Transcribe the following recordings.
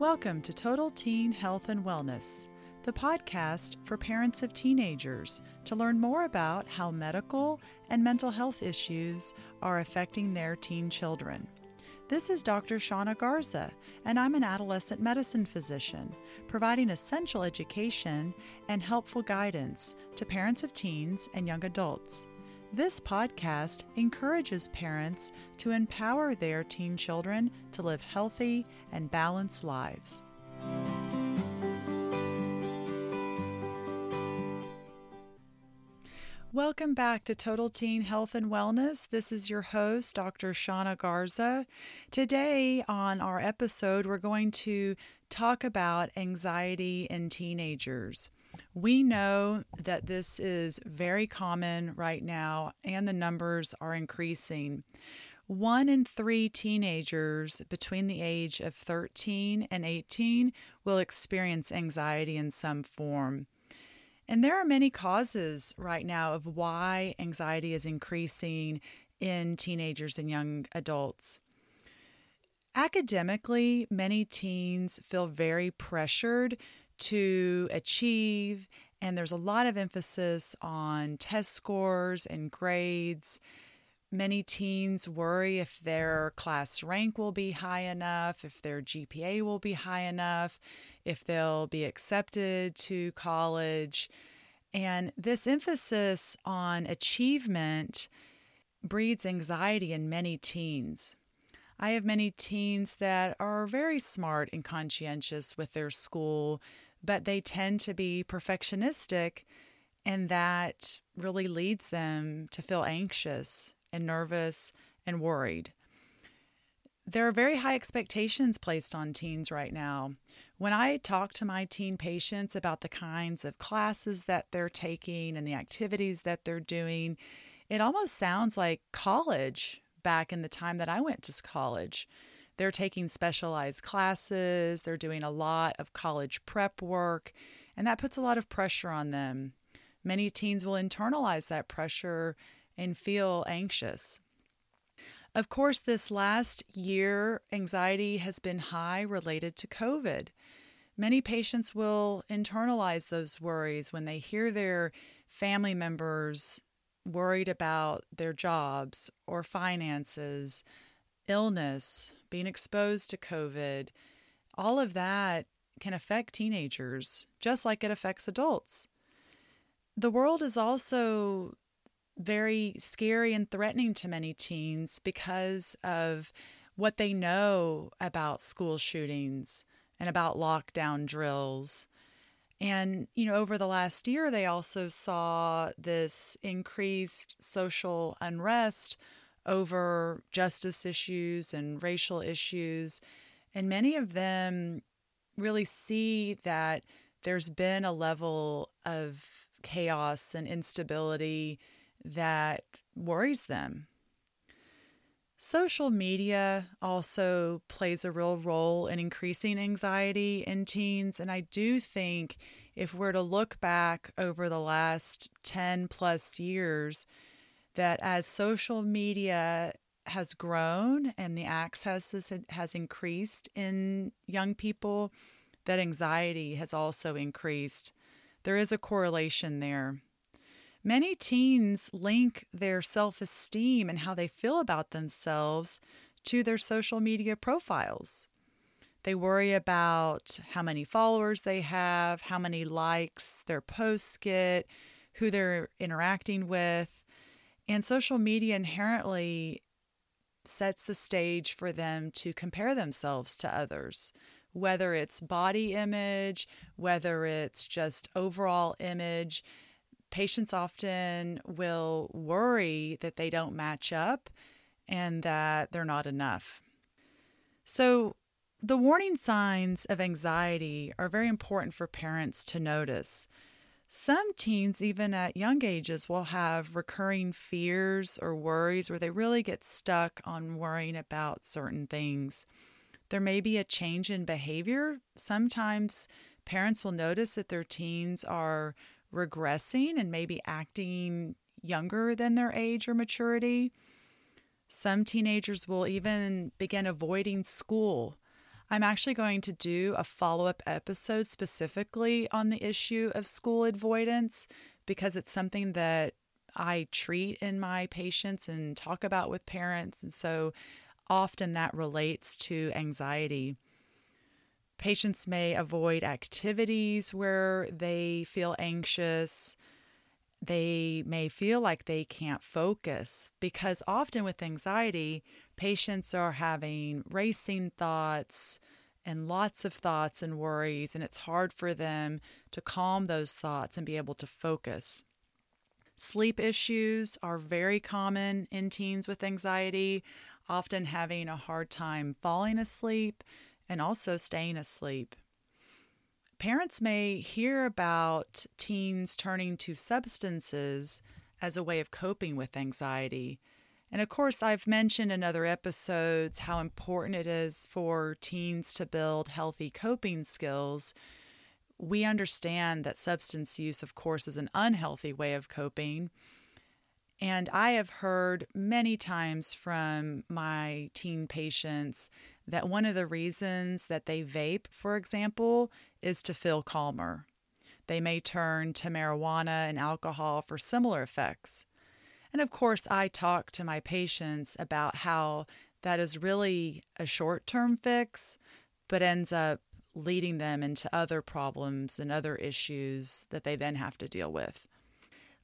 Welcome to Total Teen Health and Wellness, the podcast for parents of teenagers to learn more about how medical and mental health issues are affecting their teen children. This is Dr. Shauna Garza, and I'm an adolescent medicine physician, providing essential education and helpful guidance to parents of teens and young adults. This podcast encourages parents to empower their teen children to live healthy and balanced lives. Welcome back to Total Teen Health and Wellness. This is your host, Dr. Shauna Garza. Today, on our episode, we're going to talk about anxiety in teenagers. We know that this is very common right now, and the numbers are increasing. One in three teenagers between the age of 13 and 18 will experience anxiety in some form. And there are many causes right now of why anxiety is increasing in teenagers and young adults. Academically, many teens feel very pressured to achieve, and there's a lot of emphasis on test scores and grades. Many teens worry if their class rank will be high enough, if their GPA will be high enough, if they'll be accepted to college. And this emphasis on achievement breeds anxiety in many teens. I have many teens that are very smart and conscientious with their school but they tend to be perfectionistic, and that really leads them to feel anxious and nervous and worried. There are very high expectations placed on teens right now. When I talk to my teen patients about the kinds of classes that they're taking and the activities that they're doing, it almost sounds like college back in the time that I went to college. They're taking specialized classes, they're doing a lot of college prep work, and that puts a lot of pressure on them. Many teens will internalize that pressure and feel anxious. Of course, this last year, anxiety has been high related to COVID. Many patients will internalize those worries when they hear their family members worried about their jobs or finances, illness, being exposed to COVID, all of that can affect teenagers just like it affects adults. The world is also very scary and threatening to many teens because of what they know about school shootings and about lockdown drills. And, you know, over the last year, they also saw this increased social unrest over justice issues and racial issues. And many of them really see that there's been a level of chaos and instability that worries them. Social media also plays a real role in increasing anxiety in teens. And I do think if we're to look back over the last 10 plus years, that as social media has grown and the access has, increased in young people, that anxiety has also increased. There is a correlation there. Many teens link their self esteem and how they feel about themselves to their social media profiles. They worry about how many followers they have, how many likes their posts get, who they're interacting with. And social media inherently sets the stage for them to compare themselves to others, whether it's body image, whether it's just overall image. Patients often will worry that they don't match up and that they're not enough. So, the warning signs of anxiety are very important for parents to notice. Some teens, even at young ages, will have recurring fears or worries where they really get stuck on worrying about certain things. There may be a change in behavior. Sometimes parents will notice that their teens are regressing and maybe acting younger than their age or maturity. Some teenagers will even begin avoiding school. I'm actually going to do a follow up episode specifically on the issue of school avoidance because it's something that I treat in my patients and talk about with parents. And so often that relates to anxiety. Patients may avoid activities where they feel anxious. They may feel like they can't focus because often with anxiety, patients are having racing thoughts and lots of thoughts and worries, and it's hard for them to calm those thoughts and be able to focus. Sleep issues are very common in teens with anxiety, often having a hard time falling asleep and also staying asleep. Parents may hear about teens turning to substances as a way of coping with anxiety. And of course, I've mentioned in other episodes how important it is for teens to build healthy coping skills. We understand that substance use, of course, is an unhealthy way of coping. And I have heard many times from my teen patients that one of the reasons that they vape, for example, is to feel calmer. They may turn to marijuana and alcohol for similar effects. And of course, I talk to my patients about how that is really a short term fix, but ends up leading them into other problems and other issues that they then have to deal with.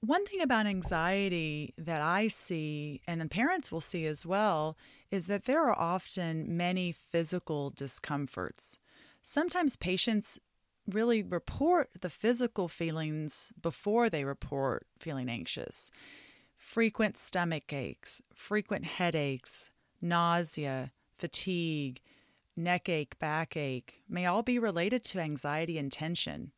One thing about anxiety that I see, and the parents will see as well, is that there are often many physical discomforts. Sometimes patients really report the physical feelings before they report feeling anxious. Frequent stomach aches, frequent headaches, nausea, fatigue, neck ache, backache may all be related to anxiety and tension.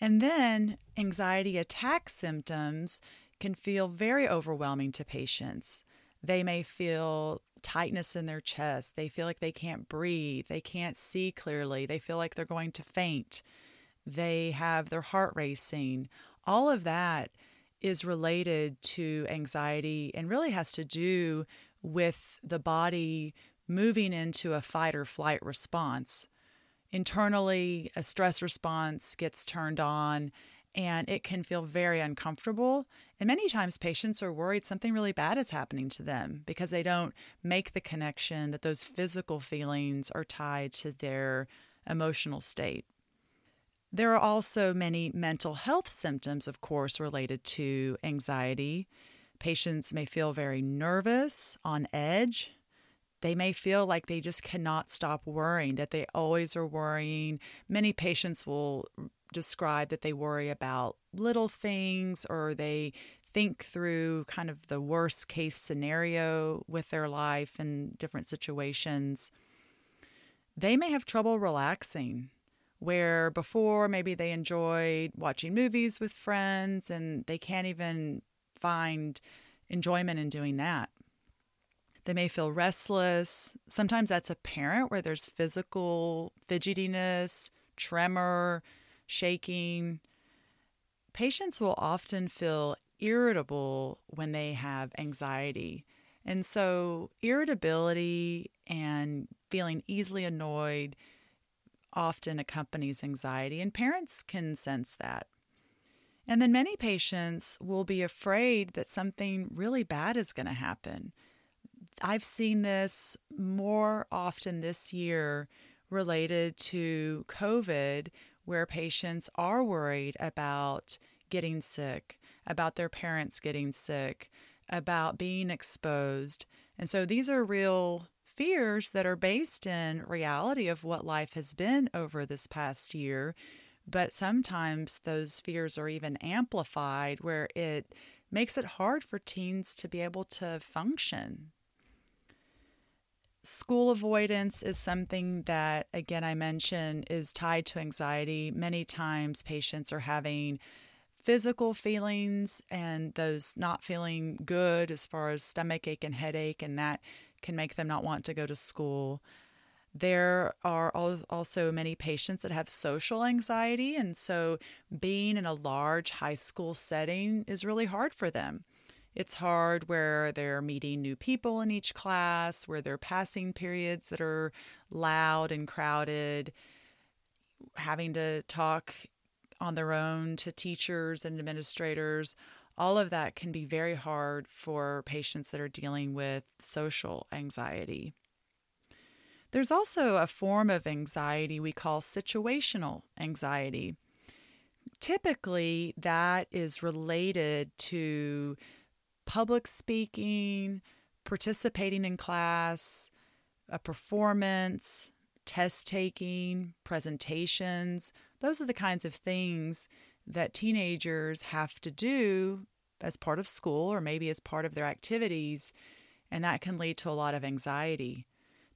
And then anxiety attack symptoms can feel very overwhelming to patients. They may feel tightness in their chest. They feel like they can't breathe. They can't see clearly. They feel like they're going to faint. They have their heart racing. All of that is related to anxiety and really has to do with the body moving into a fight or flight response. Internally, a stress response gets turned on and it can feel very uncomfortable. And many times patients are worried something really bad is happening to them because they don't make the connection that those physical feelings are tied to their emotional state. There are also many mental health symptoms, of course, related to anxiety. Patients may feel very nervous, on edge. They may feel like they just cannot stop worrying, that they always are worrying. Many patients will describe that they worry about little things or they think through kind of the worst case scenario with their life and different situations. They may have trouble relaxing, where before maybe they enjoyed watching movies with friends and they can't even find enjoyment in doing that. They may feel restless. Sometimes that's apparent where there's physical fidgetiness, tremor, shaking. Patients will often feel irritable when they have anxiety. And so, irritability and feeling easily annoyed often accompanies anxiety, and parents can sense that. And then many patients will be afraid that something really bad is going to happen. I've seen this more often this year related to COVID, where patients are worried about getting sick, about their parents getting sick, about being exposed. And so these are real fears that are based in reality of what life has been over this past year. But sometimes those fears are even amplified where it makes it hard for teens to be able to function. School avoidance is something that, again, I mentioned is tied to anxiety. Many times patients are having physical feelings and those not feeling good as far as stomach ache and headache, and that can make them not want to go to school. There are also many patients that have social anxiety, and so being in a large high school setting is really hard for them. It's hard where they're meeting new people in each class, where they're passing periods that are loud and crowded, having to talk on their own to teachers and administrators. All of that can be very hard for patients that are dealing with social anxiety. There's also a form of anxiety we call situational anxiety. Typically, that is related to public speaking, participating in class, a performance, test taking, presentations. Those are the kinds of things that teenagers have to do as part of school or maybe as part of their activities, and that can lead to a lot of anxiety.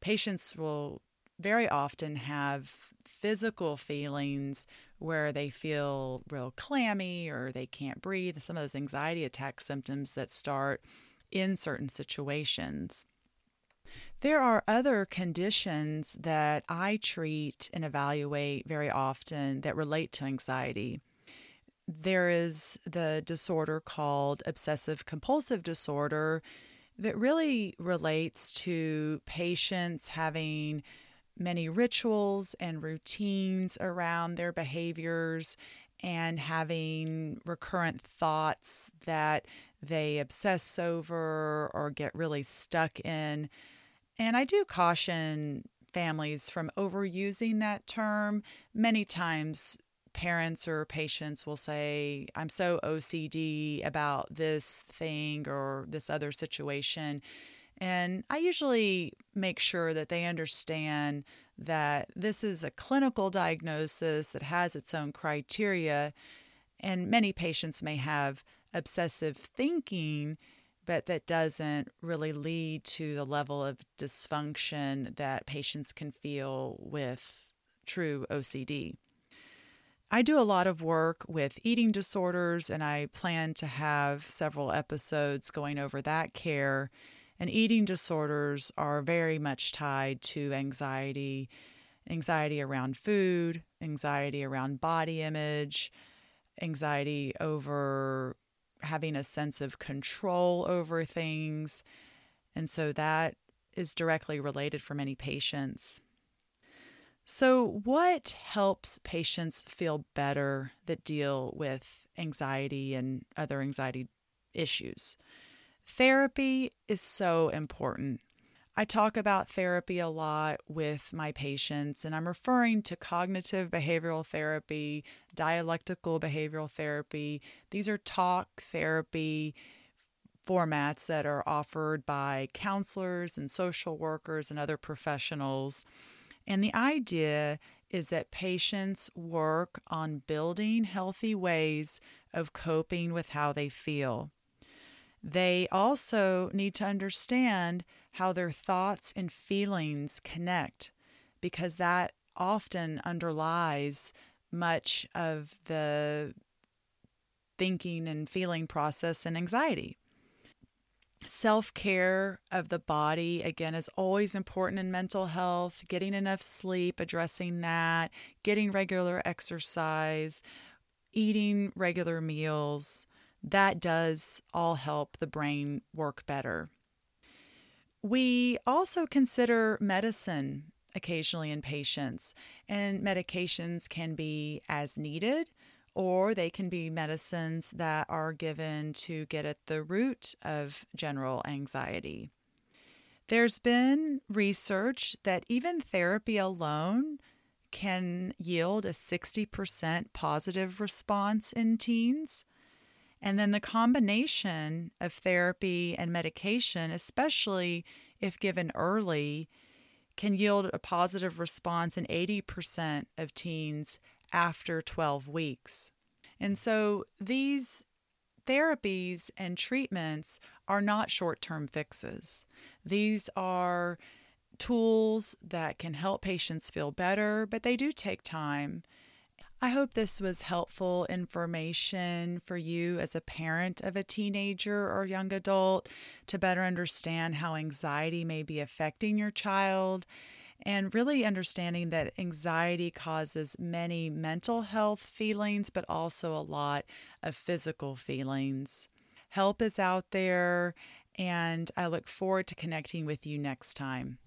Patients will very often have physical feelings where they feel real clammy or they can't breathe, some of those anxiety attack symptoms that start in certain situations. There are other conditions that I treat and evaluate very often that relate to anxiety. There is the disorder called obsessive compulsive disorder that really relates to patients having many rituals and routines around their behaviors and having recurrent thoughts that they obsess over or get really stuck in. And I do caution families from overusing that term. Many times, parents or patients will say, I'm so OCD about this thing or this other situation. And I usually make sure that they understand that this is a clinical diagnosis that has its own criteria. And many patients may have obsessive thinking, but that doesn't really lead to the level of dysfunction that patients can feel with true OCD. I do a lot of work with eating disorders, and I plan to have several episodes going over that care. And eating disorders are very much tied to anxiety anxiety around food, anxiety around body image, anxiety over having a sense of control over things. And so that is directly related for many patients. So, what helps patients feel better that deal with anxiety and other anxiety issues? Therapy is so important. I talk about therapy a lot with my patients, and I'm referring to cognitive behavioral therapy, dialectical behavioral therapy. These are talk therapy formats that are offered by counselors and social workers and other professionals. And the idea is that patients work on building healthy ways of coping with how they feel. They also need to understand how their thoughts and feelings connect because that often underlies much of the thinking and feeling process and anxiety. Self care of the body, again, is always important in mental health. Getting enough sleep, addressing that, getting regular exercise, eating regular meals, that does all help the brain work better. We also consider medicine occasionally in patients, and medications can be as needed or they can be medicines that are given to get at the root of general anxiety. There's been research that even therapy alone can yield a 60% positive response in teens. And then the combination of therapy and medication, especially if given early, can yield a positive response in 80% of teens after 12 weeks. And so these therapies and treatments are not short term fixes. These are tools that can help patients feel better, but they do take time. I hope this was helpful information for you as a parent of a teenager or young adult to better understand how anxiety may be affecting your child and really understanding that anxiety causes many mental health feelings, but also a lot of physical feelings. Help is out there, and I look forward to connecting with you next time.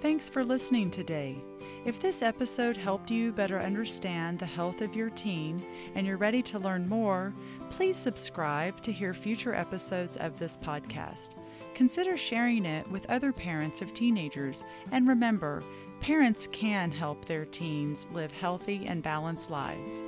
Thanks for listening today. If this episode helped you better understand the health of your teen and you're ready to learn more, please subscribe to hear future episodes of this podcast. Consider sharing it with other parents of teenagers, and remember, parents can help their teens live healthy and balanced lives.